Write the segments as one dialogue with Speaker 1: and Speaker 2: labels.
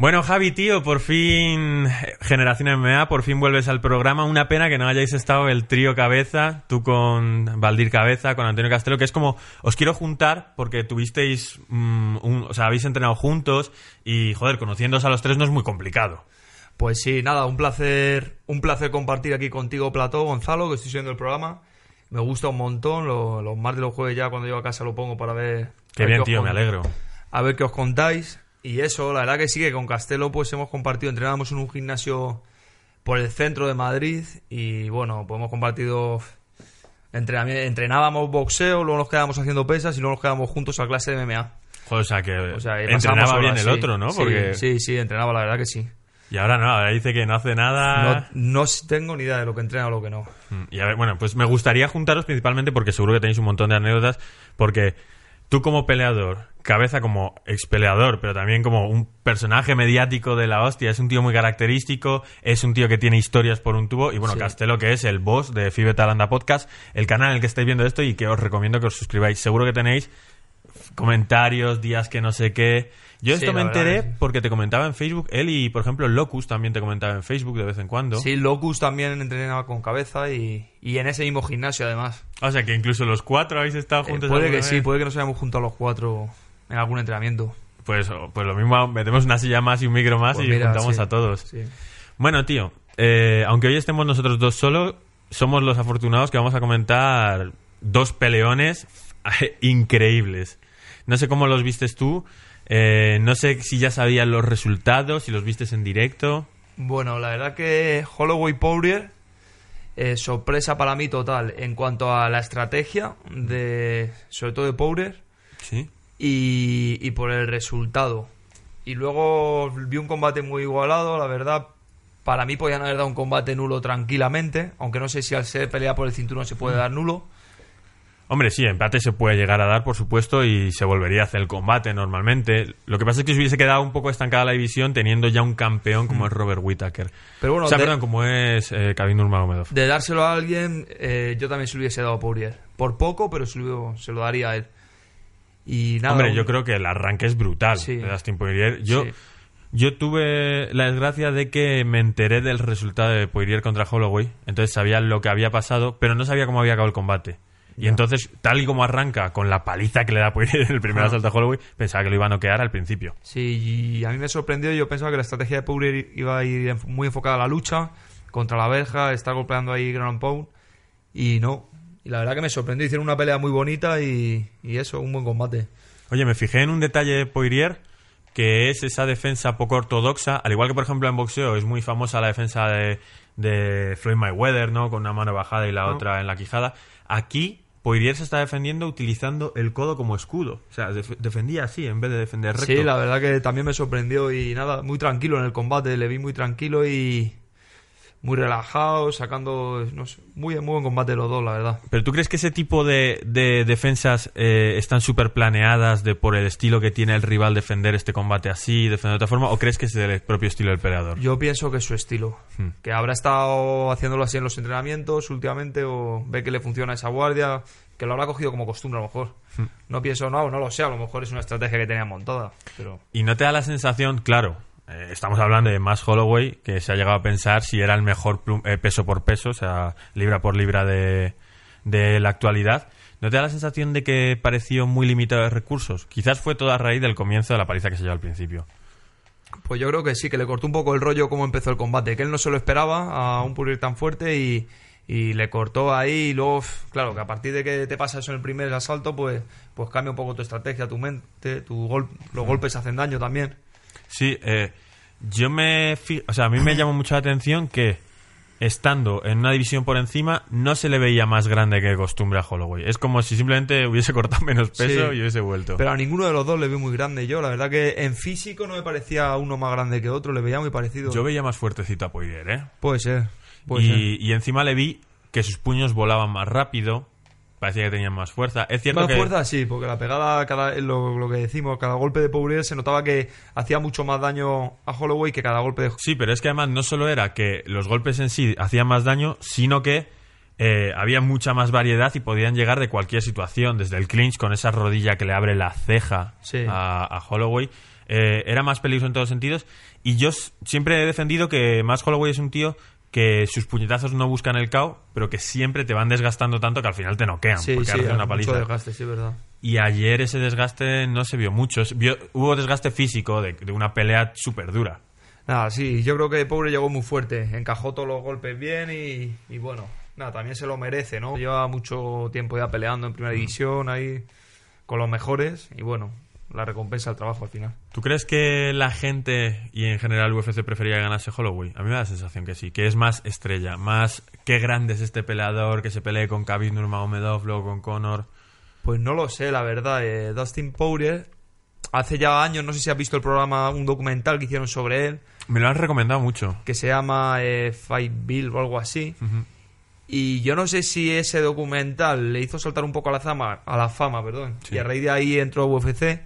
Speaker 1: Bueno, Javi, tío, por fin, Generación MMA, por fin vuelves al programa. Una pena que no hayáis estado el trío Cabeza, tú con Valdir Cabeza, con Antonio Castelo, que es como, os quiero juntar porque tuvisteis, mm, un, o sea, habéis entrenado juntos y, joder, conociéndoos a los tres no es muy complicado.
Speaker 2: Pues sí, nada, un placer, un placer compartir aquí contigo, Plató, Gonzalo, que estoy siguiendo el programa. Me gusta un montón, lo- los martes y los jueves ya cuando llego a casa lo pongo para ver...
Speaker 1: Qué bien, tío, me alegro.
Speaker 2: A ver qué os contáis. Y eso, la verdad que sí que con Castelo pues hemos compartido, entrenábamos en un gimnasio por el centro de Madrid y bueno, pues hemos compartido entrenábamos boxeo, luego nos quedábamos haciendo pesas y luego nos quedábamos juntos a clase de MMA.
Speaker 1: Joder, o sea, que
Speaker 2: O sea, y
Speaker 1: entrenaba bien el
Speaker 2: sí.
Speaker 1: otro, ¿no?
Speaker 2: Sí,
Speaker 1: Porque...
Speaker 2: Sí, sí, entrenaba, la verdad que sí.
Speaker 1: Y ahora no, ahora dice que no hace nada.
Speaker 2: No, no tengo ni idea de lo que entrena o lo que no.
Speaker 1: Mm, Y a ver, bueno, pues me gustaría juntaros principalmente porque seguro que tenéis un montón de anécdotas. Porque tú, como peleador, cabeza como ex peleador, pero también como un personaje mediático de la hostia, es un tío muy característico, es un tío que tiene historias por un tubo. Y bueno,
Speaker 2: Sí.
Speaker 1: Castelo, que es el boss de Fibe Talanda Podcast, el canal en el que estáis viendo esto y que os recomiendo que os suscribáis. Seguro que tenéis comentarios, días que no sé qué. Yo
Speaker 2: Sí,
Speaker 1: esto me
Speaker 2: verdad
Speaker 1: enteré porque te comentaba en Facebook, él y, por ejemplo, Locus también te comentaba en Facebook de vez en cuando.
Speaker 2: Sí, Locus también entrenaba con cabeza y, y en ese mismo gimnasio además.
Speaker 1: O sea que incluso los cuatro habéis estado
Speaker 2: Eh,
Speaker 1: juntos.
Speaker 2: puede
Speaker 1: alguna
Speaker 2: que sí, puede que nos hayamos juntado los cuatro en algún entrenamiento.
Speaker 1: Pues, pues lo mismo, metemos una silla más y un micro más
Speaker 2: Pues
Speaker 1: y
Speaker 2: mira,
Speaker 1: juntamos
Speaker 2: sí,
Speaker 1: a todos.
Speaker 2: sí.
Speaker 1: Bueno, tío, eh, aunque hoy estemos nosotros dos solos, somos los afortunados que vamos a comentar dos peleones increíbles. No sé cómo los vistes tú, eh, no sé si ya sabías los resultados, si los vistes en directo.
Speaker 2: Bueno, la verdad que Holloway Poirier, eh, sorpresa para mí total en cuanto a la estrategia, de sobre todo de Poirier,
Speaker 1: Sí.
Speaker 2: y, y por el resultado. Y luego vi un combate muy igualado, la verdad. Para mí podían haber dado un combate nulo tranquilamente, aunque no sé si al ser pelea por el cinturón se puede dar nulo.
Speaker 1: Hombre, sí, empate se puede llegar a dar, por supuesto, y se volvería a hacer el combate normalmente. Lo que pasa es que se hubiese quedado un poco estancada la división teniendo ya un campeón como es Robert Whittaker.
Speaker 2: Pero bueno,
Speaker 1: o sea,
Speaker 2: de-
Speaker 1: perdón, como es eh, Khabib Nurmagomedov.
Speaker 2: De dárselo a alguien, eh, yo también se lo hubiese dado a Poirier. Por poco, pero se lo, se lo daría a él. Y nada.
Speaker 1: Hombre,
Speaker 2: un-
Speaker 1: yo creo que el arranque es brutal
Speaker 2: Sí.
Speaker 1: de Dustin Poirier. Yo,
Speaker 2: Sí.
Speaker 1: yo tuve la desgracia de que me enteré del resultado de Poirier contra Holloway, entonces sabía lo que había pasado, pero no sabía cómo había acabado el combate. Y entonces, tal y como arranca con la paliza que le da Poirier en el primer
Speaker 2: Ah.
Speaker 1: asalto a Holloway, pensaba que lo iba a noquear al principio.
Speaker 2: Sí, y a mí me sorprendió. Yo pensaba que la estrategia de Poirier iba a ir muy enfocada a la lucha contra la verja, estar golpeando ahí ground pound. Y no. Y la verdad que me sorprendió. Hicieron una pelea muy bonita y, y eso, un buen combate.
Speaker 1: Oye, me fijé en un detalle de Poirier, que es esa defensa poco ortodoxa, al igual que por ejemplo en boxeo es muy famosa la defensa de, de Floyd Mayweather, ¿no? Con una mano bajada y la
Speaker 2: Ah.
Speaker 1: otra en la quijada. Aquí Poirier se está defendiendo utilizando el codo como escudo. O sea, def- defendía así en vez de defender recto.
Speaker 2: Sí, la verdad que también me sorprendió y nada, muy tranquilo en el combate. Le vi muy tranquilo y muy relajado, sacando, no sé, muy, muy buen combate los dos, la verdad.
Speaker 1: Pero ¿tú crees que ese tipo de, de defensas eh, están súper planeadas de por el estilo que tiene el rival defender este combate así, defender de otra forma? ¿O crees que es del propio estilo del peleador?
Speaker 2: Yo pienso que es su estilo.
Speaker 1: Hmm.
Speaker 2: Que habrá estado haciéndolo así en los entrenamientos últimamente o ve que le funciona esa guardia, que lo habrá cogido como costumbre a lo mejor.
Speaker 1: Hmm.
Speaker 2: No pienso, no, no lo sé, a lo mejor es una estrategia que tenía montada. Pero
Speaker 1: Y no te da la sensación, claro, eh, estamos hablando de Max Holloway, que se ha llegado a pensar si era el mejor plum- eh, peso por peso, o sea, libra por libra de, de la actualidad. ¿No te da la sensación de que pareció muy limitado de recursos? Quizás fue toda a raíz del comienzo de la paliza que se llevó al principio.
Speaker 2: pues yo creo que sí, que le cortó un poco el rollo cómo empezó el combate, que él no se lo esperaba a un Poirier tan fuerte y, y le cortó ahí y luego, claro, que a partir de que te pasa eso en el primer asalto, pues, pues cambia un poco tu estrategia, tu mente, tu gol, los golpes hacen daño también.
Speaker 1: Sí, eh, yo me... O sea, a mí me llamó mucho la atención que estando en una división por encima, no se le veía más grande que de costumbre a Holloway. Es como si simplemente hubiese cortado menos peso
Speaker 2: Sí.
Speaker 1: y hubiese vuelto.
Speaker 2: Pero a ninguno de los dos le veo muy grande yo. La verdad que en físico no me parecía uno más grande que otro, le veía muy parecido.
Speaker 1: Yo veía más fuertecito a Poirier, ¿eh?
Speaker 2: Puede ser. Puede ser.
Speaker 1: Y, y encima le vi que sus puños volaban más rápido, parecía que tenían más fuerza. Es cierto
Speaker 2: Más
Speaker 1: que...
Speaker 2: fuerza sí, porque la pegada, cada, lo, lo que decimos, cada golpe de Poirier se notaba que hacía mucho más daño a Holloway que cada golpe de
Speaker 1: Sí, pero es que además no solo era que los golpes en sí hacían más daño, sino que eh, había mucha más variedad y podían llegar de cualquier situación, desde el clinch con esa rodilla que le abre la ceja
Speaker 2: Sí.
Speaker 1: a, a Holloway. Eh, era más peligroso en todos sentidos. Y yo siempre he defendido que más Holloway es un tío que sus puñetazos no buscan el KO, pero que siempre te van desgastando tanto que al final te noquean,
Speaker 2: Sí,
Speaker 1: porque
Speaker 2: sí,
Speaker 1: una
Speaker 2: mucho
Speaker 1: paliza.
Speaker 2: desgaste, sí, verdad.
Speaker 1: Y ayer ese desgaste no se vio mucho. Vio- hubo desgaste físico de, de una pelea súper dura.
Speaker 2: Nada, sí, yo creo que Pobre llegó muy fuerte, encajó todos los golpes bien y, y bueno, nada, también se lo merece, ¿no? Lleva mucho tiempo ya peleando en
Speaker 1: Mm.
Speaker 2: primera división ahí con los mejores y bueno, la recompensa al trabajo al final.
Speaker 1: ¿Tú crees que la gente y en general UFC prefería que ganase Holloway? A mí me da la sensación que sí, que es más estrella, más qué grande es este peleador, que se pelee con Khabib Nurmagomedov, luego con Conor.
Speaker 2: Pues no lo sé, la verdad. eh, Dustin Poirier, hace ya años, no sé si has visto el programa, un documental que hicieron sobre él,
Speaker 1: Me lo han recomendado mucho.
Speaker 2: que se llama eh, Fight Bill o algo así. Y yo no sé si ese documental le hizo saltar un poco a la fama, a la fama, perdón.
Speaker 1: Sí.
Speaker 2: Y a raíz de ahí entró a UFC.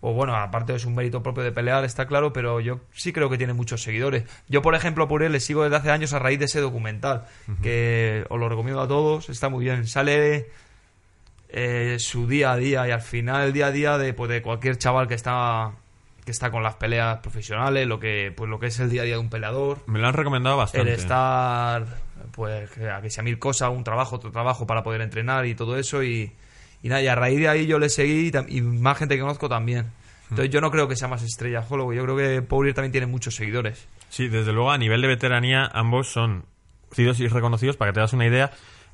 Speaker 2: O bueno, aparte es un mérito propio de pelear, está claro, pero yo sí creo que tiene muchos seguidores. Yo, por ejemplo, por él le sigo desde hace años a raíz de ese documental, que os lo recomiendo a todos, está muy bien. Sale eh, su día a día y al final el día a día de, pues, de cualquier chaval que está que está con las peleas profesionales, lo que pues lo que es el día a día de un peleador,
Speaker 1: Me lo han recomendado bastante.
Speaker 2: el estar pues que a que sea mil cosas, un trabajo, otro trabajo para poder entrenar y todo eso y, y nada, y a raíz de ahí yo le seguí y, más gente que conozco también. Entonces yo no creo que sea más estrella Holloway, yo creo que Poirier también tiene muchos seguidores.
Speaker 1: Sí, desde luego a nivel de veteranía ambos son conocidos y reconocidos. Para que te das una idea,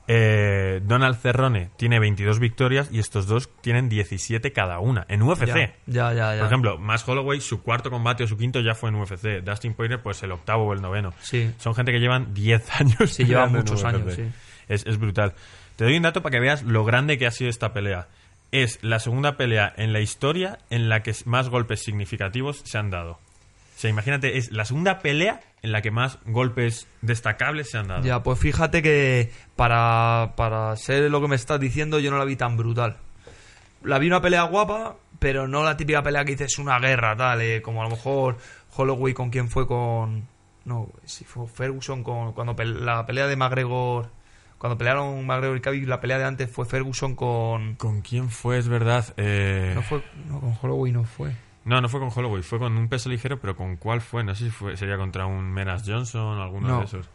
Speaker 1: eh, Donald Cerrone tiene 22 victorias y estos dos tienen 17 cada una en UFC.
Speaker 2: Ya, ya, ya. ya.
Speaker 1: Por ejemplo, más Holloway, su cuarto combate o su quinto ya fue en UFC. Dustin Poirier, pues el octavo o el noveno.
Speaker 2: Sí.
Speaker 1: Son gente que llevan 10 años.
Speaker 2: Sí, llevan muchos años, sí.
Speaker 1: Es, es brutal. Te doy un dato para que veas lo grande que ha sido esta pelea. Es la segunda pelea en la historia en la que más golpes significativos se han dado. O sea, imagínate, es la segunda pelea en la que más golpes destacables se han dado.
Speaker 2: Ya, pues fíjate que para, para ser lo que me estás diciendo yo no la vi tan brutal. La vi una pelea guapa, pero no la típica pelea que dices una guerra, tal, eh, como a lo mejor Holloway con quien fue con... No, si fue Ferguson con... Cuando la pelea de McGregor... Cuando pelearon McGregor y Khabib, la pelea de antes fue Ferguson con...
Speaker 1: ¿Con quién fue? Es verdad. Eh,
Speaker 2: No fue... No, con Holloway no fue.
Speaker 1: No, no fue con Holloway, fue con un peso ligero, pero ¿con cuál fue? No sé si fue, sería contra un Menas Johnson o alguno
Speaker 2: No.
Speaker 1: de esos.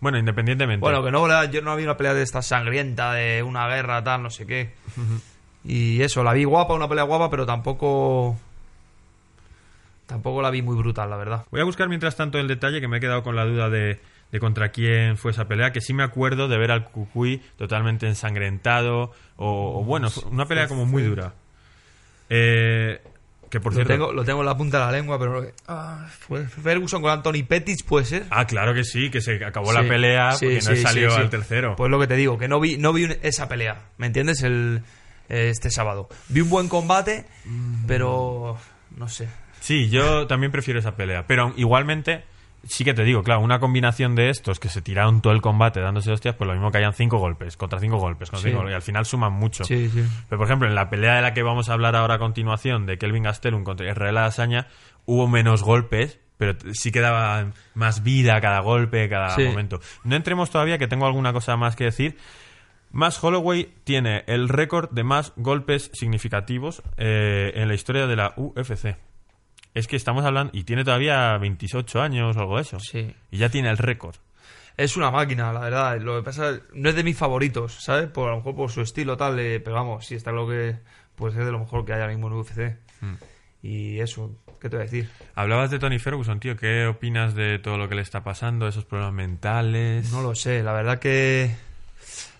Speaker 1: Bueno, independientemente.
Speaker 2: Bueno, que no, la- yo no había una pelea de esta sangrienta, de una guerra, tal, no sé qué. Y eso, la vi guapa, una pelea guapa, pero tampoco. Tampoco la vi muy brutal, la verdad.
Speaker 1: Voy a buscar mientras tanto el detalle que me he quedado con la duda de, de contra quién fue esa pelea, que sí me acuerdo de ver al Cucuy totalmente ensangrentado, o, o bueno, una pelea como muy dura. Eh, que por
Speaker 2: Lo
Speaker 1: cierto...
Speaker 2: tengo, lo tengo en la punta de la lengua, pero. ah, fue Ferguson con Anthony Pettis, puede ser.
Speaker 1: Ah, claro que sí, que se acabó la pelea
Speaker 2: sí,
Speaker 1: porque no salió al tercero.
Speaker 2: Pues lo que te digo, que no vi, no vi esa pelea, ¿me entiendes? El, este sábado. Vi un buen combate, pero. No sé.
Speaker 1: Sí, yo también prefiero esa pelea. Pero igualmente, sí que te digo, claro, una combinación de estos que se tiraron todo el combate dándose hostias, pues lo mismo que hayan cinco golpes, contra cinco golpes, contra
Speaker 2: Sí.
Speaker 1: cinco golpes, y al final suman mucho.
Speaker 2: Sí, sí.
Speaker 1: Pero por ejemplo, en la pelea de la que vamos a hablar ahora a continuación, de Kelvin Gastelum contra Israel Adesanya, hubo menos golpes, pero sí que daba más vida a cada golpe, cada momento. No entremos todavía, que tengo alguna cosa más que decir. Más Holloway tiene el récord de más golpes significativos eh, en la historia de la UFC. Es que estamos hablando, y tiene todavía 28 años o algo de eso.
Speaker 2: Sí.
Speaker 1: Y ya tiene el récord.
Speaker 2: Es una máquina, la verdad. Lo que pasa no es de mis favoritos, ¿sabes? Por a lo mejor por su estilo tal, eh, pero vamos, sí está lo que puede ser de lo mejor que hay ahora mismo en UFC.
Speaker 1: Hmm.
Speaker 2: Y eso, ¿qué te voy a decir?
Speaker 1: Hablabas de Tony Ferguson, tío. ¿Qué opinas de todo lo que le está pasando, esos problemas mentales?
Speaker 2: No lo sé, la verdad que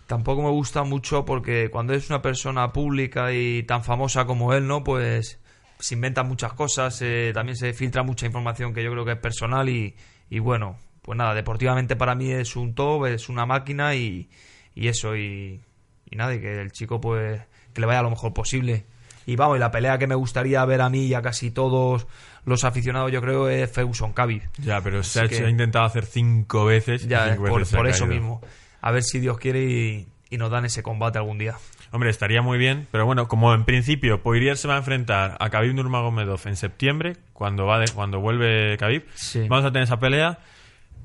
Speaker 2: tampoco me gusta mucho porque cuando es una persona pública y tan famosa como él, ¿no? Pues se inventan muchas cosas, eh, también se filtra mucha información que yo creo que es personal y, y bueno, pues nada, deportivamente para mí es un top, es una máquina y, y eso, y, y nada, y que el chico pues que le vaya lo mejor posible. Y vamos, y la pelea que me gustaría ver a mí y a casi todos los aficionados, yo creo, es Ferguson Khabib.
Speaker 1: Ya, pero se ha, hecho-
Speaker 2: que-
Speaker 1: ha intentado hacer cinco veces
Speaker 2: Ya,
Speaker 1: cinco
Speaker 2: por,
Speaker 1: veces
Speaker 2: por eso mismo. A ver si Dios quiere y, y nos dan ese combate algún día.
Speaker 1: Hombre, estaría muy bien, pero bueno, como en principio Poirier se va a enfrentar a Khabib Nurmagomedov en septiembre, cuando va de- cuando vuelve Khabib,
Speaker 2: Sí.
Speaker 1: vamos a tener esa pelea.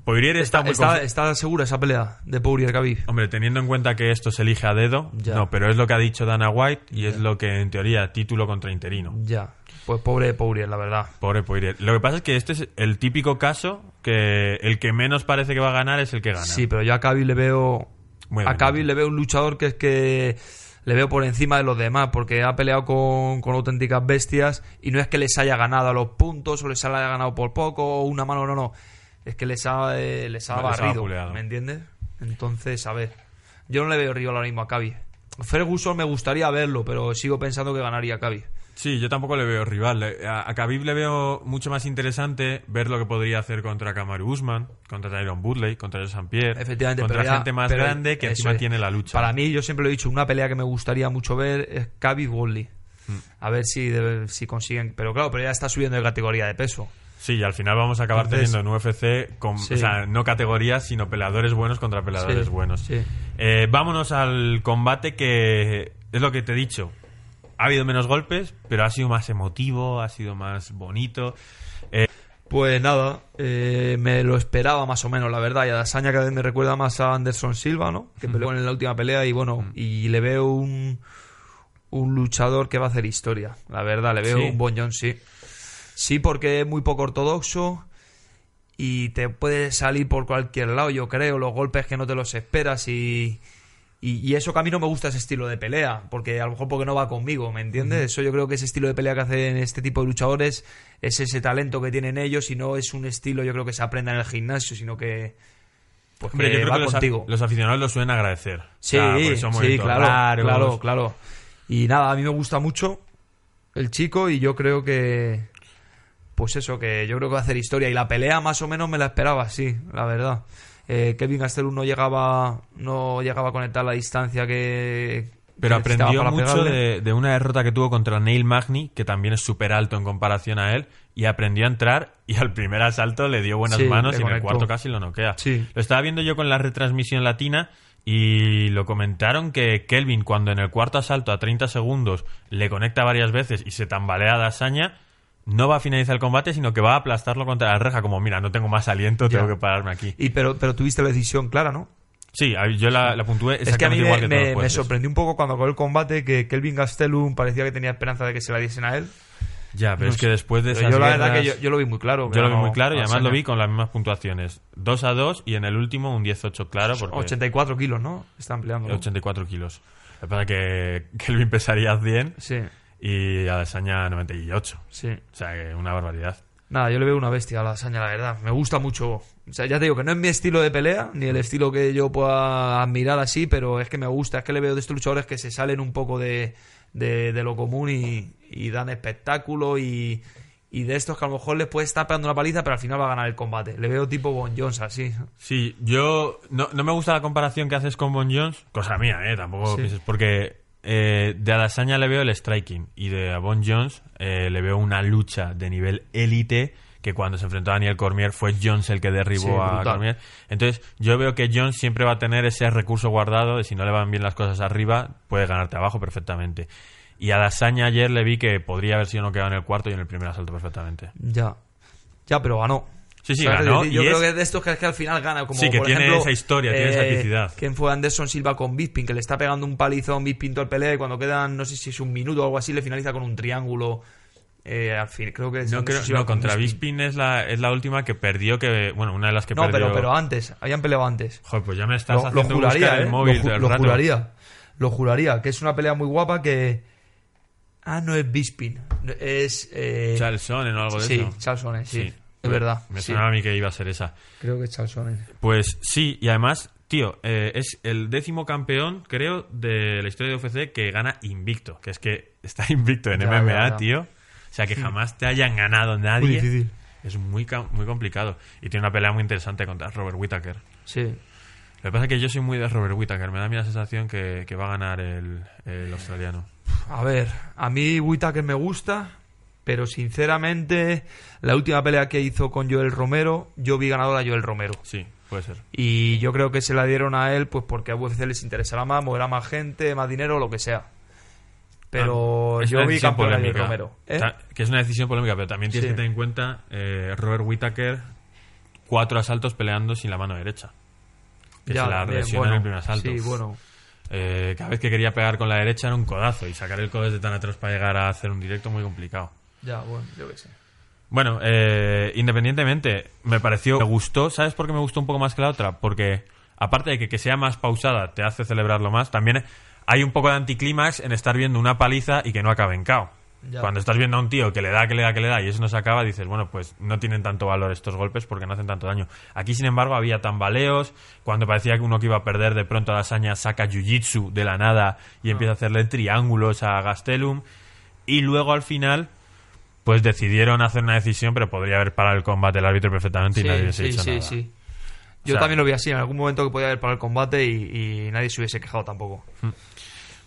Speaker 1: Poirier está,
Speaker 2: ¿Está,
Speaker 1: muy
Speaker 2: está, está segura esa pelea de Poirier Khabib?
Speaker 1: Hombre, teniendo en cuenta que esto se elige a dedo,
Speaker 2: Ya.
Speaker 1: no, pero es lo que ha dicho Dana White y es lo que en teoría título contra interino.
Speaker 2: Ya. Pues pobre Poirier, la verdad.
Speaker 1: Pobre Poirier. Lo que pasa es que este es el típico caso que el que menos parece que va a ganar es el que gana.
Speaker 2: Sí, pero yo a Khabib le veo...
Speaker 1: Muy
Speaker 2: a. Khabib le veo un luchador que es que le veo por encima de los demás, porque ha peleado con, con auténticas bestias y no es que les haya ganado a los puntos o les haya ganado por poco o una mano, no, no. Es que les ha, eh, les ha
Speaker 1: Les ha
Speaker 2: barrido. ¿me entiendes? Entonces, a ver. Yo no le veo rival ahora mismo a Khabib. Ferguson me gustaría verlo, pero sigo pensando que ganaría Khabib.
Speaker 1: Sí, yo tampoco le veo rival. A, a Khabib le veo mucho más interesante ver lo que podría hacer contra Kamaru Usman, contra Tyron Woodley, contra Joe St. Pierre,
Speaker 2: Efectivamente,
Speaker 1: contra gente más grande que encima
Speaker 2: es.
Speaker 1: tiene la lucha.
Speaker 2: Para mí, yo siempre lo he dicho, una pelea que me gustaría mucho ver es Khabib Woodley.
Speaker 1: Mm.
Speaker 2: A ver si, de- si consiguen. Pero claro, pero ya está subiendo de categoría de peso.
Speaker 1: Sí, y al final vamos a acabar
Speaker 2: Entonces-
Speaker 1: teniendo en UFC, con,
Speaker 2: Sí.
Speaker 1: o sea, no categorías, sino peleadores buenos contra peleadores
Speaker 2: Sí,
Speaker 1: buenos.
Speaker 2: sí.
Speaker 1: Eh, vámonos al combate que es lo que te he dicho. Ha habido menos golpes, pero ha sido más emotivo, ha sido más bonito.
Speaker 2: Pues nada, eh, me lo esperaba más o menos, la verdad. Y a Dasaña cada vez me recuerda más a Anderson Silva, ¿no? Que peleó en la última pelea y bueno, y le veo un, un luchador que va a hacer historia. La verdad, le veo
Speaker 1: Sí.
Speaker 2: un Bon Jones, sí. Sí, porque es muy poco ortodoxo y te puede salir por cualquier lado, yo creo, los golpes que no te los esperas y, y, y eso que a mí no me gusta ese estilo de pelea, porque a lo mejor porque no va conmigo, ¿me entiendes? Eso yo creo que ese estilo de pelea que hacen este tipo de luchadores es ese talento que tienen ellos y no es un estilo yo creo que se aprenda en el gimnasio, sino que pues
Speaker 1: Hombre,
Speaker 2: que
Speaker 1: yo creo
Speaker 2: va
Speaker 1: que los,
Speaker 2: contigo.
Speaker 1: los aficionados lo suelen agradecer.
Speaker 2: Sí,
Speaker 1: O sea, porque son
Speaker 2: sí, claro,
Speaker 1: raros.
Speaker 2: claro, claro. Y nada, a mí me gusta mucho el chico y yo creo que, pues eso, que yo creo que va a hacer historia. Y la pelea más o menos me la esperaba, sí, la verdad. Eh, Kevin Gastelum no llegaba, no llegaba a conectar la distancia que...
Speaker 1: Pero
Speaker 2: que
Speaker 1: aprendió mucho de, de una derrota que tuvo contra Neil Magny, que también es súper alto en comparación a él, y aprendió a entrar y al primer asalto le dio buenas
Speaker 2: Sí,
Speaker 1: manos y en el cuarto casi lo noquea.
Speaker 2: Sí.
Speaker 1: Lo estaba viendo yo con la retransmisión latina y lo comentaron que Kelvin cuando en el cuarto asalto a 30 segundos le conecta varias veces y se tambalea a Dasaña, no va a finalizar el combate, sino que va a aplastarlo contra la reja, como mira, no tengo más aliento, tengo que pararme aquí.
Speaker 2: Y pero, pero tuviste la decisión clara, ¿no?
Speaker 1: Sí, yo la, la puntué
Speaker 2: Es que a mí me,
Speaker 1: que
Speaker 2: sorprendió un poco cuando acabó el combate que Kelvin Gastelum parecía que tenía esperanza de que se la diesen a él.
Speaker 1: Ya, pero
Speaker 2: No
Speaker 1: es que después de esas
Speaker 2: yo la verdad que yo, yo lo vi muy claro.
Speaker 1: Yo lo vi muy claro y además lo vi con las mismas puntuaciones. 2 a 2 y en el último un 18 claro porque
Speaker 2: 84 kilos, ¿no? Están peleando. ¿no?
Speaker 1: 84 kilos. Es que Kelvin pesaría 100
Speaker 2: Sí,
Speaker 1: y Adesanya 98.
Speaker 2: sí.
Speaker 1: O sea, que una barbaridad.
Speaker 2: Nada, yo le veo una bestia a la hazaña, la verdad. Me gusta mucho. O sea, ya te digo que no es mi estilo de pelea, ni el estilo que yo pueda admirar así, pero es que me gusta. Es que le veo de estos luchadores que se salen un poco de, de, de lo común y, y dan espectáculo y, y de estos que a lo mejor les puede estar pegando una paliza, pero al final va a ganar el combate. Le veo tipo Bon Jones así.
Speaker 1: Sí, yo no, no me gusta la comparación que haces con Bon Jones, cosa mía, eh, tampoco
Speaker 2: Sí.
Speaker 1: pienses, porque eh, de Adesanya le veo el striking y de a Bon Jones eh, le veo una lucha de nivel élite que cuando se enfrentó a Daniel Cormier fue Jones el que derribó
Speaker 2: Sí,
Speaker 1: a. Cormier. Entonces, yo veo que Jones siempre va a tener ese recurso guardado de si no le van bien las cosas arriba, puede ganarte abajo perfectamente. Y a Adesanya ayer le vi que podría haber sido no quedado en el cuarto y en el primer asalto perfectamente.
Speaker 2: Ya. Ya, pero ganó.
Speaker 1: Sí, sí,
Speaker 2: Yo
Speaker 1: y
Speaker 2: creo
Speaker 1: es-
Speaker 2: que de estos que, que al final gana. Como,
Speaker 1: Sí, que
Speaker 2: por
Speaker 1: tiene
Speaker 2: ejemplo,
Speaker 1: esa historia, tiene esa epicidad.
Speaker 2: ¿Quién fue Anderson Silva con Bisping? Que le está pegando un palizón Bisping todo el pelea y cuando quedan, no sé si es un minuto o algo así, le finaliza con un triángulo. Eh, al fin, creo que es
Speaker 1: No, creo, no,
Speaker 2: con
Speaker 1: contra Bisping es la, es la última que perdió, que bueno, una de las que
Speaker 2: No,
Speaker 1: perdió.
Speaker 2: pero, pero antes, habían peleado antes.
Speaker 1: Joder, pues ya me estás
Speaker 2: Lo, lo
Speaker 1: haciendo
Speaker 2: juraría,
Speaker 1: buscar
Speaker 2: ¿eh?
Speaker 1: el móvil
Speaker 2: lo, lo
Speaker 1: rato.
Speaker 2: juraría. Lo juraría, que es una pelea muy guapa que... Ah, no es Bisping. Es... Eh...
Speaker 1: Charles o algo de
Speaker 2: sí,
Speaker 1: eso.
Speaker 2: Charles Sonnen, sí.
Speaker 1: Sí.
Speaker 2: Es
Speaker 1: Pues
Speaker 2: verdad.
Speaker 1: Me
Speaker 2: sí.
Speaker 1: sonaba a mí que iba a ser esa.
Speaker 2: Creo que es Charles Sonnen.
Speaker 1: Pues sí, y además, tío, eh, es el décimo campeón, creo, de la historia de UFC que gana invicto. Que es que está invicto en
Speaker 2: Ya,
Speaker 1: MMA,
Speaker 2: ya, ya.
Speaker 1: tío. O sea, que jamás te hayan ganado
Speaker 2: Muy
Speaker 1: nadie.
Speaker 2: difícil.
Speaker 1: es muy, muy complicado. Y tiene una pelea muy interesante contra Robert Whittaker.
Speaker 2: Sí.
Speaker 1: Lo que pasa es que yo soy muy de Robert Whittaker. Me da a mí la sensación que, que va a ganar el, el australiano.
Speaker 2: A ver, a mí Whittaker me gusta, pero sinceramente, la última pelea que hizo con Joel Romero, yo vi ganador a Joel Romero.
Speaker 1: Sí, puede ser.
Speaker 2: Y yo creo que se la dieron a él pues porque a UFC les interesará más, moverá más gente, más dinero, lo que sea. Pero
Speaker 1: Ah,
Speaker 2: yo vi campeón a Joel. Romero. ¿eh?
Speaker 1: Que es una decisión polémica, pero también tienes
Speaker 2: Sí.
Speaker 1: que tener en cuenta eh, Robert Whittaker, cuatro asaltos peleando sin la mano derecha. Que
Speaker 2: Ya,
Speaker 1: se la
Speaker 2: bien, bueno,
Speaker 1: en el primer asalto.
Speaker 2: Sí, bueno.
Speaker 1: Eh, cada vez que quería pegar con la derecha era un codazo y sacar el codo desde tan atrás para llegar a hacer un directo muy complicado.
Speaker 2: Ya, bueno, yo qué sé.
Speaker 1: Bueno, eh, independientemente, me pareció, me gustó, ¿sabes por qué me gustó un poco más que la otra? Porque aparte de que, que sea más pausada te hace celebrarlo más, también hay un poco de anticlímax en estar viendo una paliza y que no acabe en.
Speaker 2: Ya.
Speaker 1: Cuando estás viendo a un tío que le da, que le da, que le da y eso no se acaba, dices, bueno, pues no tienen tanto valor estos golpes porque no hacen tanto daño. Aquí, sin embargo, había tambaleos. Cuando parecía que uno que iba a perder, de pronto a la saña saca jiu-jitsu de la nada y empieza a hacerle triángulos a Gastelum. Y luego al final, pues decidieron hacer una decisión, pero podría haber parado el combate el árbitro perfectamente y nadie hubiese
Speaker 2: sí,
Speaker 1: dicho
Speaker 2: sí,
Speaker 1: nada.
Speaker 2: sí.
Speaker 1: O
Speaker 2: Yo
Speaker 1: sea-
Speaker 2: también lo vi así, en algún momento que podía haber para el combate y, y nadie se hubiese quejado tampoco.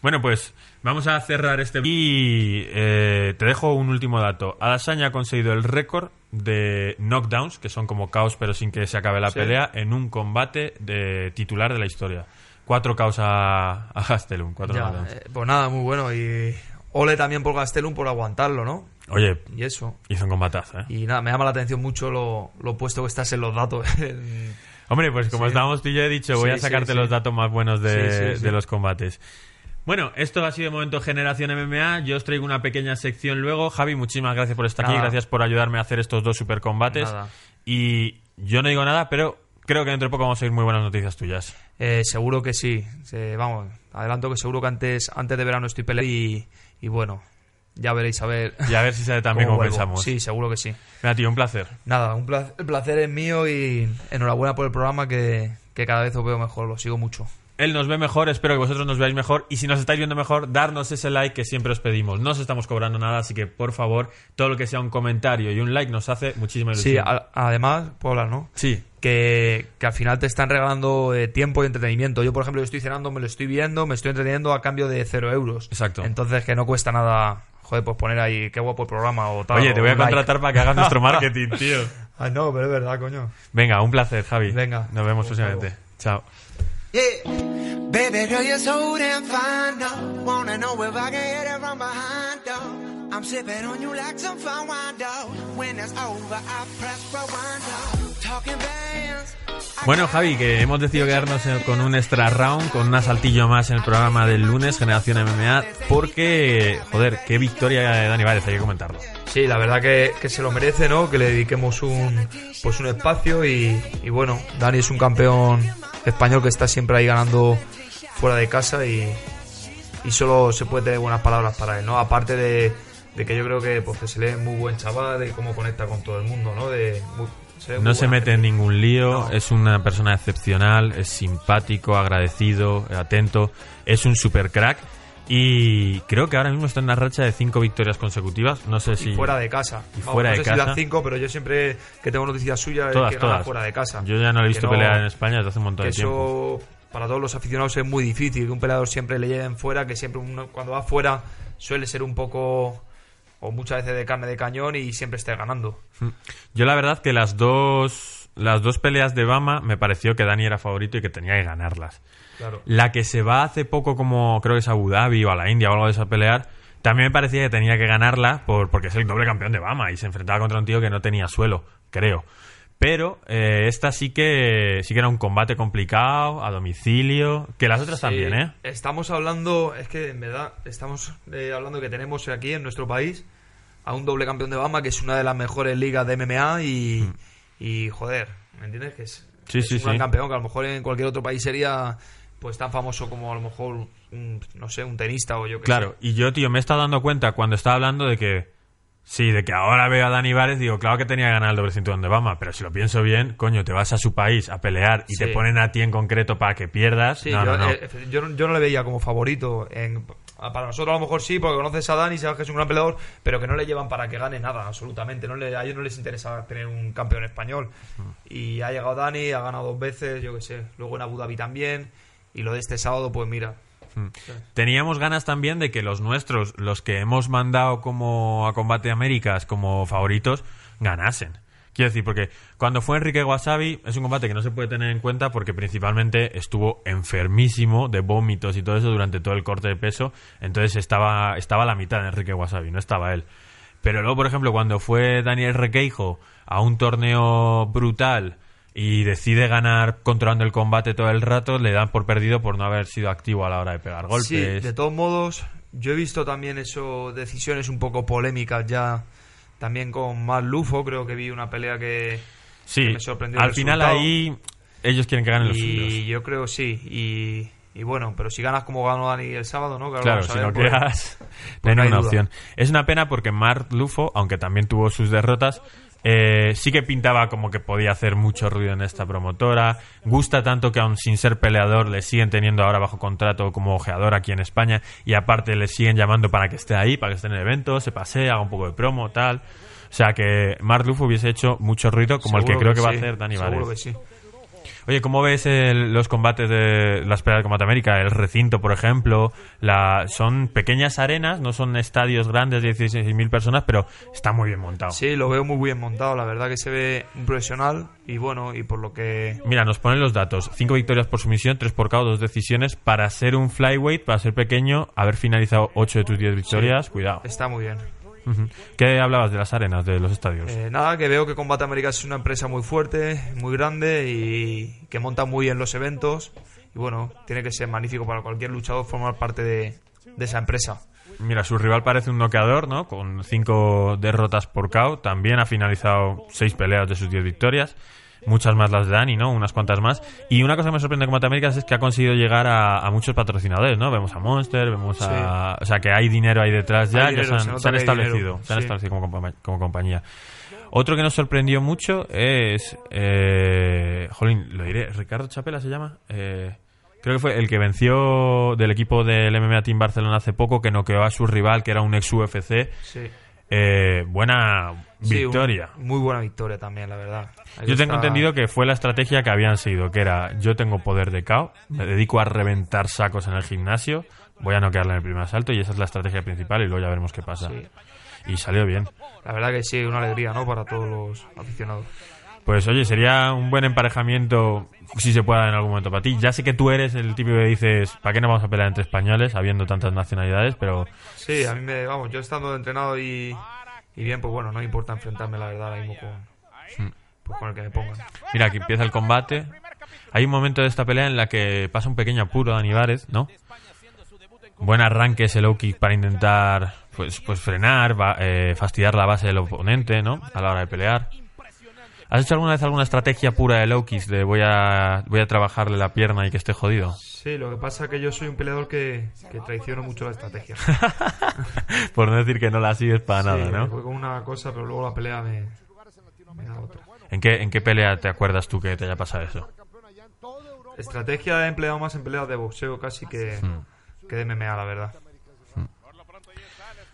Speaker 1: Bueno, pues vamos a cerrar este y eh, te dejo un último dato. Adesanya ha conseguido el récord de knockdowns, que son como caos pero sin que se acabe la
Speaker 2: Sí.
Speaker 1: pelea, en un combate de titular de la historia. Cuatro caos a, a Gastelum, cuatro
Speaker 2: Ya, eh, pues nada, muy bueno. Y ole también por Gastelum por aguantarlo, ¿no?
Speaker 1: Oye,
Speaker 2: Y eso.
Speaker 1: hizo un combatazo, ¿eh?
Speaker 2: Y nada, me llama la atención mucho lo, lo puesto que estás en los datos.
Speaker 1: Hombre, pues como
Speaker 2: Sí.
Speaker 1: estábamos tú y yo he dicho, voy
Speaker 2: Sí,
Speaker 1: a sacarte
Speaker 2: sí,
Speaker 1: los datos más buenos de, de los combates. Bueno, esto ha sido de momento Generación MMA. Yo os traigo una pequeña sección luego. Javi, muchísimas gracias por estar aquí. Gracias por ayudarme a hacer estos dos super combates.
Speaker 2: Nada.
Speaker 1: Y yo no digo nada, pero creo que dentro de poco vamos a ir muy buenas noticias tuyas.
Speaker 2: Eh, seguro que sí. Vamos, adelanto que seguro que antes, antes de verano estoy peleando y, y bueno, ya veréis a ver.
Speaker 1: Y a ver si sale también como
Speaker 2: vuelvo.
Speaker 1: pensamos.
Speaker 2: Sí, seguro que sí.
Speaker 1: Mira, tío, un placer.
Speaker 2: Nada, un placer, el placer es mío y enhorabuena por el programa que, que cada vez os veo mejor, lo sigo mucho.
Speaker 1: Él nos ve mejor, espero que vosotros nos veáis mejor. Y si nos estáis viendo mejor, darnos ese like que siempre os pedimos. No os estamos cobrando nada, así que por favor, todo lo que sea un comentario y un like nos hace muchísima
Speaker 2: Sí,
Speaker 1: ilusión.
Speaker 2: a- además, puedo hablar, ¿no?
Speaker 1: sí.
Speaker 2: que, que al final te están regalando eh, tiempo y entretenimiento. Yo, por ejemplo, yo estoy cenando, me lo estoy viendo, me estoy entreteniendo a cambio de cero euros.
Speaker 1: Exacto.
Speaker 2: Entonces, que no cuesta nada, joder, pues poner ahí qué guapo el programa o tal.
Speaker 1: Oye, te voy a
Speaker 2: like.
Speaker 1: contratar para que hagas nuestro marketing, tío.
Speaker 2: Ay, no, pero es verdad, coño.
Speaker 1: Venga, un placer, Javi.
Speaker 2: Venga.
Speaker 1: Nos vemos próximamente. Chao.
Speaker 3: Yeah. Baby girl, you're so damn fine, though. Wanna know if I can hit it from behind, though. I'm sipping on you like some fine wine, though. When it's over, I press rewind, though. Talking bands.
Speaker 1: Bueno, Javi, que hemos decidido quedarnos con un extra round, con un asaltillo más en el programa del lunes, Generación MMA, porque, joder, qué victoria de Dani Várez, hay que comentarlo.
Speaker 2: Sí, la verdad que, que se lo merece, ¿no? Que le dediquemos un, pues un espacio y, y bueno, Dani es un campeón español que está siempre ahí ganando fuera de casa y, y solo se puede tener buenas palabras para él, ¿no? Aparte de, de que yo creo que, pues, que se lee muy buen chaval y cómo conecta con todo el mundo, ¿no? De, muy
Speaker 1: No se mete en ningún lío,
Speaker 2: No.
Speaker 1: es una persona excepcional, es simpático, agradecido, atento, es un super crack y creo que ahora mismo está en una racha de cinco victorias consecutivas. No sé si
Speaker 2: fuera de casa.
Speaker 1: Y
Speaker 2: Vamos,
Speaker 1: fuera
Speaker 2: no
Speaker 1: de
Speaker 2: sé si
Speaker 1: casa.
Speaker 2: las cinco, pero yo siempre que tengo noticias suyas
Speaker 1: todas,
Speaker 2: es que
Speaker 1: todas.
Speaker 2: fuera de casa.
Speaker 1: Yo ya no he visto
Speaker 2: no-
Speaker 1: pelear en España desde hace un montón
Speaker 2: que
Speaker 1: de tiempo.
Speaker 2: eso para todos los aficionados es muy difícil que un peleador siempre le lleven fuera que siempre uno, cuando va fuera suele ser un poco o muchas veces de carne de cañón y siempre esté ganando
Speaker 1: Yo la verdad que las dos las dos peleas de Bama me pareció que Dani era favorito y que tenía que ganarlas.
Speaker 2: claro
Speaker 1: La que se va hace poco como creo que es a Abu Dhabi o a la India o algo de esa pelear, también me parecía que tenía que ganarla por, porque es el doble campeón de Bama y se enfrentaba contra un tío que no tenía suelo, creo. Pero eh, esta sí que sí que era un combate complicado, a domicilio, que las otras también, ¿eh?
Speaker 2: estamos hablando es que en verdad estamos eh, hablando que tenemos aquí en nuestro país a un doble campeón de Bama que es una de las mejores ligas de MMA y, y joder ¿me entiendes? que es,
Speaker 1: Mm. Sí,
Speaker 2: es
Speaker 1: sí,
Speaker 2: un gran campeón que a lo mejor en cualquier otro país sería pues tan famoso como a lo mejor un, no sé un tenista o yo que
Speaker 1: Claro, y yo, tío, me he estado dando cuenta cuando estaba hablando de que. Sí, de que ahora veo a Dani Vares, digo, claro que tenía que ganar el doble cinturón de Bama, pero si lo pienso bien, coño, te vas a su país a pelear y
Speaker 2: Sí.
Speaker 1: te ponen a ti en concreto para que pierdas.
Speaker 2: Sí,
Speaker 1: no,
Speaker 2: yo,
Speaker 1: no, no.
Speaker 2: eh, yo, no- yo no le veía como favorito. En, Para nosotros a lo mejor sí, porque conoces a Dani, sabes que es un gran peleador, pero que no le llevan para que gane nada, absolutamente. No le, a ellos no les interesa tener un campeón español. Y ha llegado Dani, ha ganado dos veces, yo qué sé. Luego en Abu Dhabi también. Y lo de este sábado, pues mira.
Speaker 1: Teníamos ganas también de que los nuestros, los que hemos mandado como a Combate Américas como favoritos, ganasen. Quiero decir, porque cuando fue Enrique Wasabi es un combate que no se puede tener en cuenta porque principalmente estuvo enfermísimo de vómitos y todo eso durante todo el corte de peso. Entonces estaba, estaba a la mitad de Enrique Wasabi, no estaba él. Pero luego, por ejemplo, cuando fue Daniel Requeijo a un torneo brutal y decide ganar controlando el combate todo el rato, le dan por perdido por no haber sido activo a la hora de pegar golpes.
Speaker 2: Sí, de todos modos, yo he visto también eso, decisiones un poco polémicas ya. También con Matt Lufo, creo que vi una pelea que,
Speaker 1: Sí,
Speaker 2: que me sorprendió
Speaker 1: al final
Speaker 2: resultado.
Speaker 1: ahí ellos quieren que ganen los
Speaker 2: Y
Speaker 1: suyos.
Speaker 2: yo creo sí. Y, y bueno, pero si ganas como ganó Dani el sábado, ¿no? Que
Speaker 1: Claro, si
Speaker 2: ver,
Speaker 1: no
Speaker 2: pues-
Speaker 1: quedas, no
Speaker 2: pues
Speaker 1: hay
Speaker 2: no hay
Speaker 1: ninguna
Speaker 2: duda.
Speaker 1: opción. Es una pena porque Mark Lufo, aunque también tuvo sus derrotas, eh, sí que pintaba como que podía hacer mucho ruido en esta promotora. Gusta tanto que aun sin ser peleador le siguen teniendo ahora bajo contrato como ojeador aquí en España y aparte le siguen llamando para que esté ahí, para que esté en el evento, se pase, haga un poco de promo, tal. O sea que Mark Lufo hubiese hecho mucho ruido como el que creo que, va a hacer Dani
Speaker 2: Seguro
Speaker 1: Vares.
Speaker 2: que sí.
Speaker 1: Oye, ¿cómo ves el- los combates de las peleas de Combate América? El recinto, por ejemplo, la, son pequeñas arenas, no son estadios grandes de 16.000 personas, pero está muy bien montado.
Speaker 2: Sí, lo veo muy bien montado. La verdad que se ve un profesional. Y bueno, y por lo que.
Speaker 1: Mira, nos ponen los datos. Cinco victorias por sumisión, tres por KO, dos decisiones. Para ser un flyweight, para ser pequeño, haber finalizado 8 de tus 10 victorias, cuidado.
Speaker 2: Está muy bien.
Speaker 1: ¿Qué hablabas de las arenas, de los estadios?
Speaker 2: Eh, nada, que veo que Combate América es una empresa muy fuerte, muy grande y que monta muy bien los eventos. Y bueno, tiene que ser magnífico para cualquier luchador formar parte de, de esa empresa.
Speaker 1: Mira, su rival parece un noqueador, ¿no? Con cinco derrotas por KO. También ha finalizado seis peleas de sus 10 victorias. Muchas más las de Dani, ¿no? Unas cuantas más. Y una cosa que me sorprende con Américas es que ha conseguido llegar a, a muchos patrocinadores, ¿no? Vemos a Monster, vemos a... O sea, que hay dinero ahí detrás ya.
Speaker 2: Dinero,
Speaker 1: se
Speaker 2: se
Speaker 1: han, se han establecido. Se han establecido como, compa- como compañía. Otro que nos sorprendió mucho es... Eh, jolín, lo diré. ¿Ricardo Chapela se llama? Eh... Creo que fue el que venció del equipo del MMA Team Barcelona hace poco, que noqueó a su rival, que era un ex UFC.
Speaker 2: Sí.
Speaker 1: Eh, buena
Speaker 2: Sí, un-
Speaker 1: victoria.
Speaker 2: muy buena victoria también, la verdad. Ahí
Speaker 1: Yo tengo entendido que fue la estrategia que habían seguido, que era yo tengo poder de KO, me dedico a reventar sacos en el gimnasio, voy a noquearle en el primer asalto y esa es la estrategia principal y luego ya veremos qué pasa.
Speaker 2: Sí.
Speaker 1: Y salió bien.
Speaker 2: La verdad que sí, una alegría, ¿no? Para todos los aficionados.
Speaker 1: Pues oye, sería un buen emparejamiento si se pueda en algún momento para ti. Ya sé que tú eres el típico que dices, ¿para qué no vamos a pelear entre españoles habiendo tantas nacionalidades? Pero
Speaker 2: Sí, a mí me, vamos, yo estando entrenado y, y bien, pues bueno, no me importa enfrentarme, la verdad, ahora mismo con, pues con el que me pongan.
Speaker 1: Mira, aquí empieza el combate. Hay un momento de esta pelea en la que pasa un pequeño apuro Dani Vares, ¿no? Buen arranque ese low kick para intentar pues, pues frenar, va- eh, fastidiar la base del oponente, ¿no? A la hora de pelear. ¿Has hecho alguna vez alguna estrategia pura de low kicks de voy a, voy a trabajarle la pierna y que esté jodido?
Speaker 2: Sí, lo que pasa es que yo soy un peleador que, que traiciono mucho la estrategia.
Speaker 1: Por no decir que no la sigues para nada, ¿no?
Speaker 2: Voy con una cosa, pero luego la pelea me, me da otra.
Speaker 1: ¿En qué, ¿En qué pelea te acuerdas tú que te haya pasado eso?
Speaker 2: Estrategia he empleado más en peleas de boxeo casi que,
Speaker 1: Hmm.
Speaker 2: que de MMA, la verdad.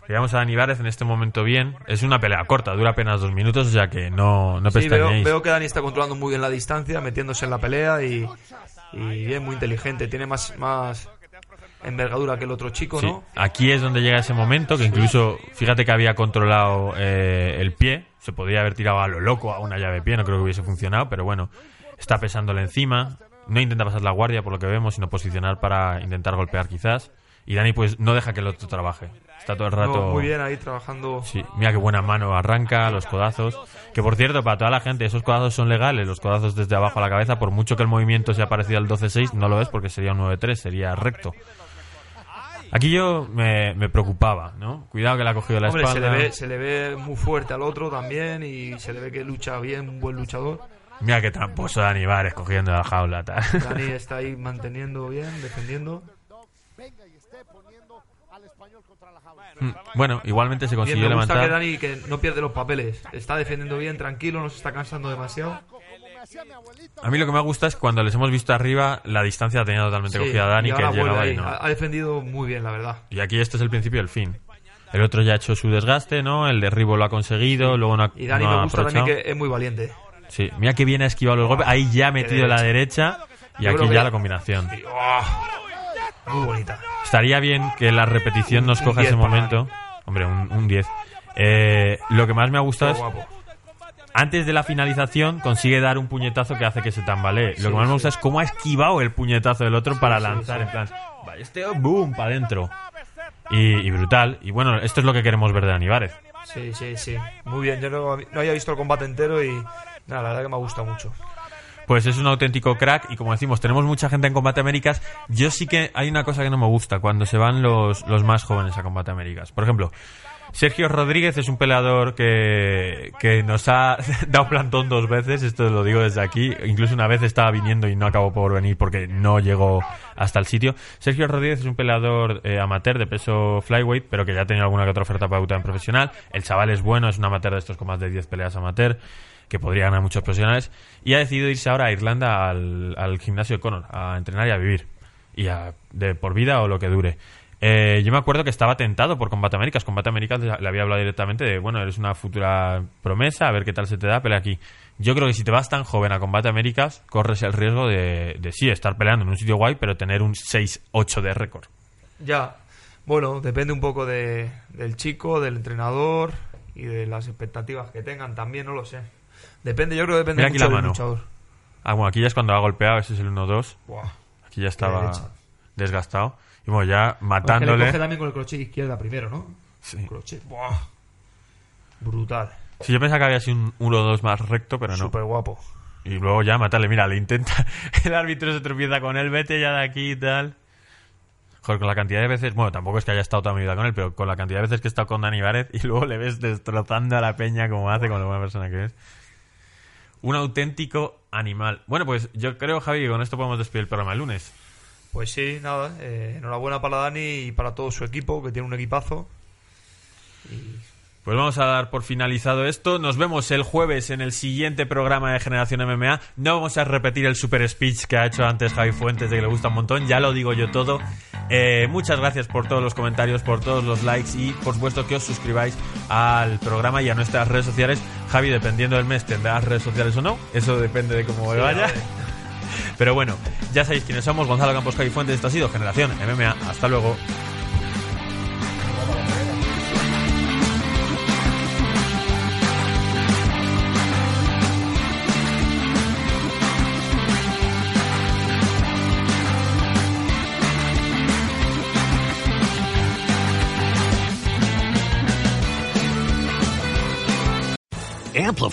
Speaker 1: Llegamos a Dani Vares en este momento bien. Es una pelea corta, dura apenas dos minutos, o sea que no, no
Speaker 2: Sí, veo, veo que Dani está controlando muy bien la distancia, metiéndose en la pelea y, y es muy inteligente. Tiene más, más envergadura que el otro chico,
Speaker 1: Sí,
Speaker 2: ¿no?
Speaker 1: aquí es donde llega ese momento que incluso, fíjate que había controlado eh, el pie, se podría haber tirado a lo loco a una llave de pie, no creo que hubiese funcionado, pero bueno, está pesándole encima, no intenta pasar la guardia por lo que vemos, sino posicionar para intentar golpear quizás, y Dani pues no deja que el otro trabaje, está todo el rato...
Speaker 2: No, muy bien ahí trabajando.
Speaker 1: Sí, mira qué buena mano arranca, los codazos. Que por cierto, para toda la gente, esos codazos son legales, los codazos desde abajo a la cabeza, por mucho que el movimiento sea parecido al 12-6, no lo es porque sería un 9-3, sería recto. Aquí yo me, me preocupaba, ¿no? Cuidado que le ha cogido la
Speaker 2: Hombre, se
Speaker 1: espalda.
Speaker 2: le, ve, se le ve muy fuerte al otro también y se le ve que lucha bien, un buen luchador.
Speaker 1: Mira qué tramposo Dani Vares cogiendo la jaula. tal.
Speaker 2: Dani está ahí manteniendo bien, defendiendo.
Speaker 1: Bueno, igualmente se
Speaker 2: Bien,
Speaker 1: consiguió
Speaker 2: me gusta
Speaker 1: levantar.
Speaker 2: que Dani que no pierde los papeles. Está defendiendo bien, tranquilo, no se está cansando demasiado.
Speaker 1: A mí lo que me gusta es cuando les hemos visto arriba, la distancia la tenía totalmente
Speaker 2: Sí,
Speaker 1: cogida Dani,
Speaker 2: y
Speaker 1: que llegaba
Speaker 2: ahí.
Speaker 1: y no.
Speaker 2: ha, ha defendido muy bien, la verdad.
Speaker 1: Y aquí este es el principio del fin. El otro ya ha hecho su desgaste, ¿no? El derribo lo ha conseguido, luego no ha,
Speaker 2: Y Dani
Speaker 1: no ha
Speaker 2: me gusta
Speaker 1: aprovechado.
Speaker 2: también que es muy valiente.
Speaker 1: Sí, mira que viene a esquivar los golpes. Ahí ya ha metido la derecha y
Speaker 2: Yo
Speaker 1: aquí ya la combinación.
Speaker 2: Y- ¡oh! Muy bonita.
Speaker 1: Estaría bien que la repetición nos coja
Speaker 2: 10
Speaker 1: ese momento. Hombre, un, un 10. Eh, lo que más me ha gustado es, antes de la finalización, consigue dar un puñetazo que hace que se tambalee. lo que más me gusta es cómo ha esquivado el puñetazo del otro para lanzar, en plan, vaya, este, boom, para adentro. Y, y brutal. Y bueno, esto es lo que queremos ver de Dani Várez.
Speaker 2: Sí, sí, sí. Muy bien. Yo no, no había visto el combate entero y nada, la verdad que me ha gustado mucho.
Speaker 1: Pues es un auténtico crack y como decimos, tenemos mucha gente en Combate Américas. Yo sí que hay una cosa que no me gusta cuando se van los, los más jóvenes a Combate Américas. Por ejemplo, Sergio Rodríguez es un peleador que, que nos ha dado plantón dos veces, esto lo digo desde aquí. Incluso una vez estaba viniendo y no acabó por venir porque no llegó hasta el sitio. Sergio Rodríguez es un peleador eh, amateur de peso flyweight, pero que ya ha tenido alguna que otra oferta para debutar en profesional. El chaval es bueno, es un amateur de estos con más de 10 peleas amateur que podría ganar muchos profesionales, y ha decidido irse ahora a Irlanda al, gimnasio de Conor, a entrenar y a vivir, y a, de por vida o lo que dure. Eh, yo me acuerdo que estaba tentado por Combate Américas. Combate Américas le le había hablado directamente de, bueno, eres una futura promesa, a ver qué tal se te da, pelea aquí. Yo creo que si te vas tan joven a Combate Américas, corres el riesgo de, de sí, estar peleando en un sitio guay, pero tener un 6-8 de récord.
Speaker 2: Ya. Bueno, depende un poco de, del chico, del entrenador y de las expectativas que tengan también, no lo sé. Depende, yo creo que depende
Speaker 1: Mira aquí
Speaker 2: mucho
Speaker 1: la
Speaker 2: del
Speaker 1: mano.
Speaker 2: luchador.
Speaker 1: Ah, bueno, aquí ya es cuando ha golpeado, ese es el 1-2.
Speaker 2: Buah.
Speaker 1: Aquí ya estaba
Speaker 2: derecha.
Speaker 1: desgastado. Y bueno, ya
Speaker 2: Es que le
Speaker 1: matándole.
Speaker 2: coge también con el crochet izquierda primero, ¿no?
Speaker 1: Sí.
Speaker 2: Crochet. Buah. Brutal.
Speaker 1: Sí, yo pensaba que había sido un 1-2 más recto, pero no.
Speaker 2: Súper guapo.
Speaker 1: Y luego ya matarle, mira, le intenta. El árbitro se tropieza con él, vete ya de aquí y tal. Joder, con la cantidad de veces. Bueno, tampoco es que haya estado toda mi vida con él, pero con la cantidad de veces que he estado con Dani Várez y luego le ves destrozando a la peña como hace con la buena persona que es. Un auténtico animal. Bueno, pues yo creo, Javi, que con esto podemos despedir el programa el lunes.
Speaker 2: Pues sí, nada. eh, enhorabuena para Dani y para todo su equipo, que tiene un equipazo.
Speaker 1: Pues vamos a dar por finalizado esto. Nos vemos el jueves en el siguiente programa de Generación MMA. No vamos a repetir el super speech que ha hecho antes Javi Fuentes de que le gusta un montón. Ya lo digo yo todo. Eh, muchas gracias por todos los comentarios, por todos los likes y por supuesto que os suscribáis al programa y a nuestras redes sociales. Javi, dependiendo del mes, tendrás redes sociales o no. Eso depende de cómo
Speaker 2: Sí,
Speaker 1: vaya. Pero bueno, ya sabéis quiénes somos. Gonzalo Campos, Javi Fuentes. Esto ha sido Generación MMA. Hasta luego.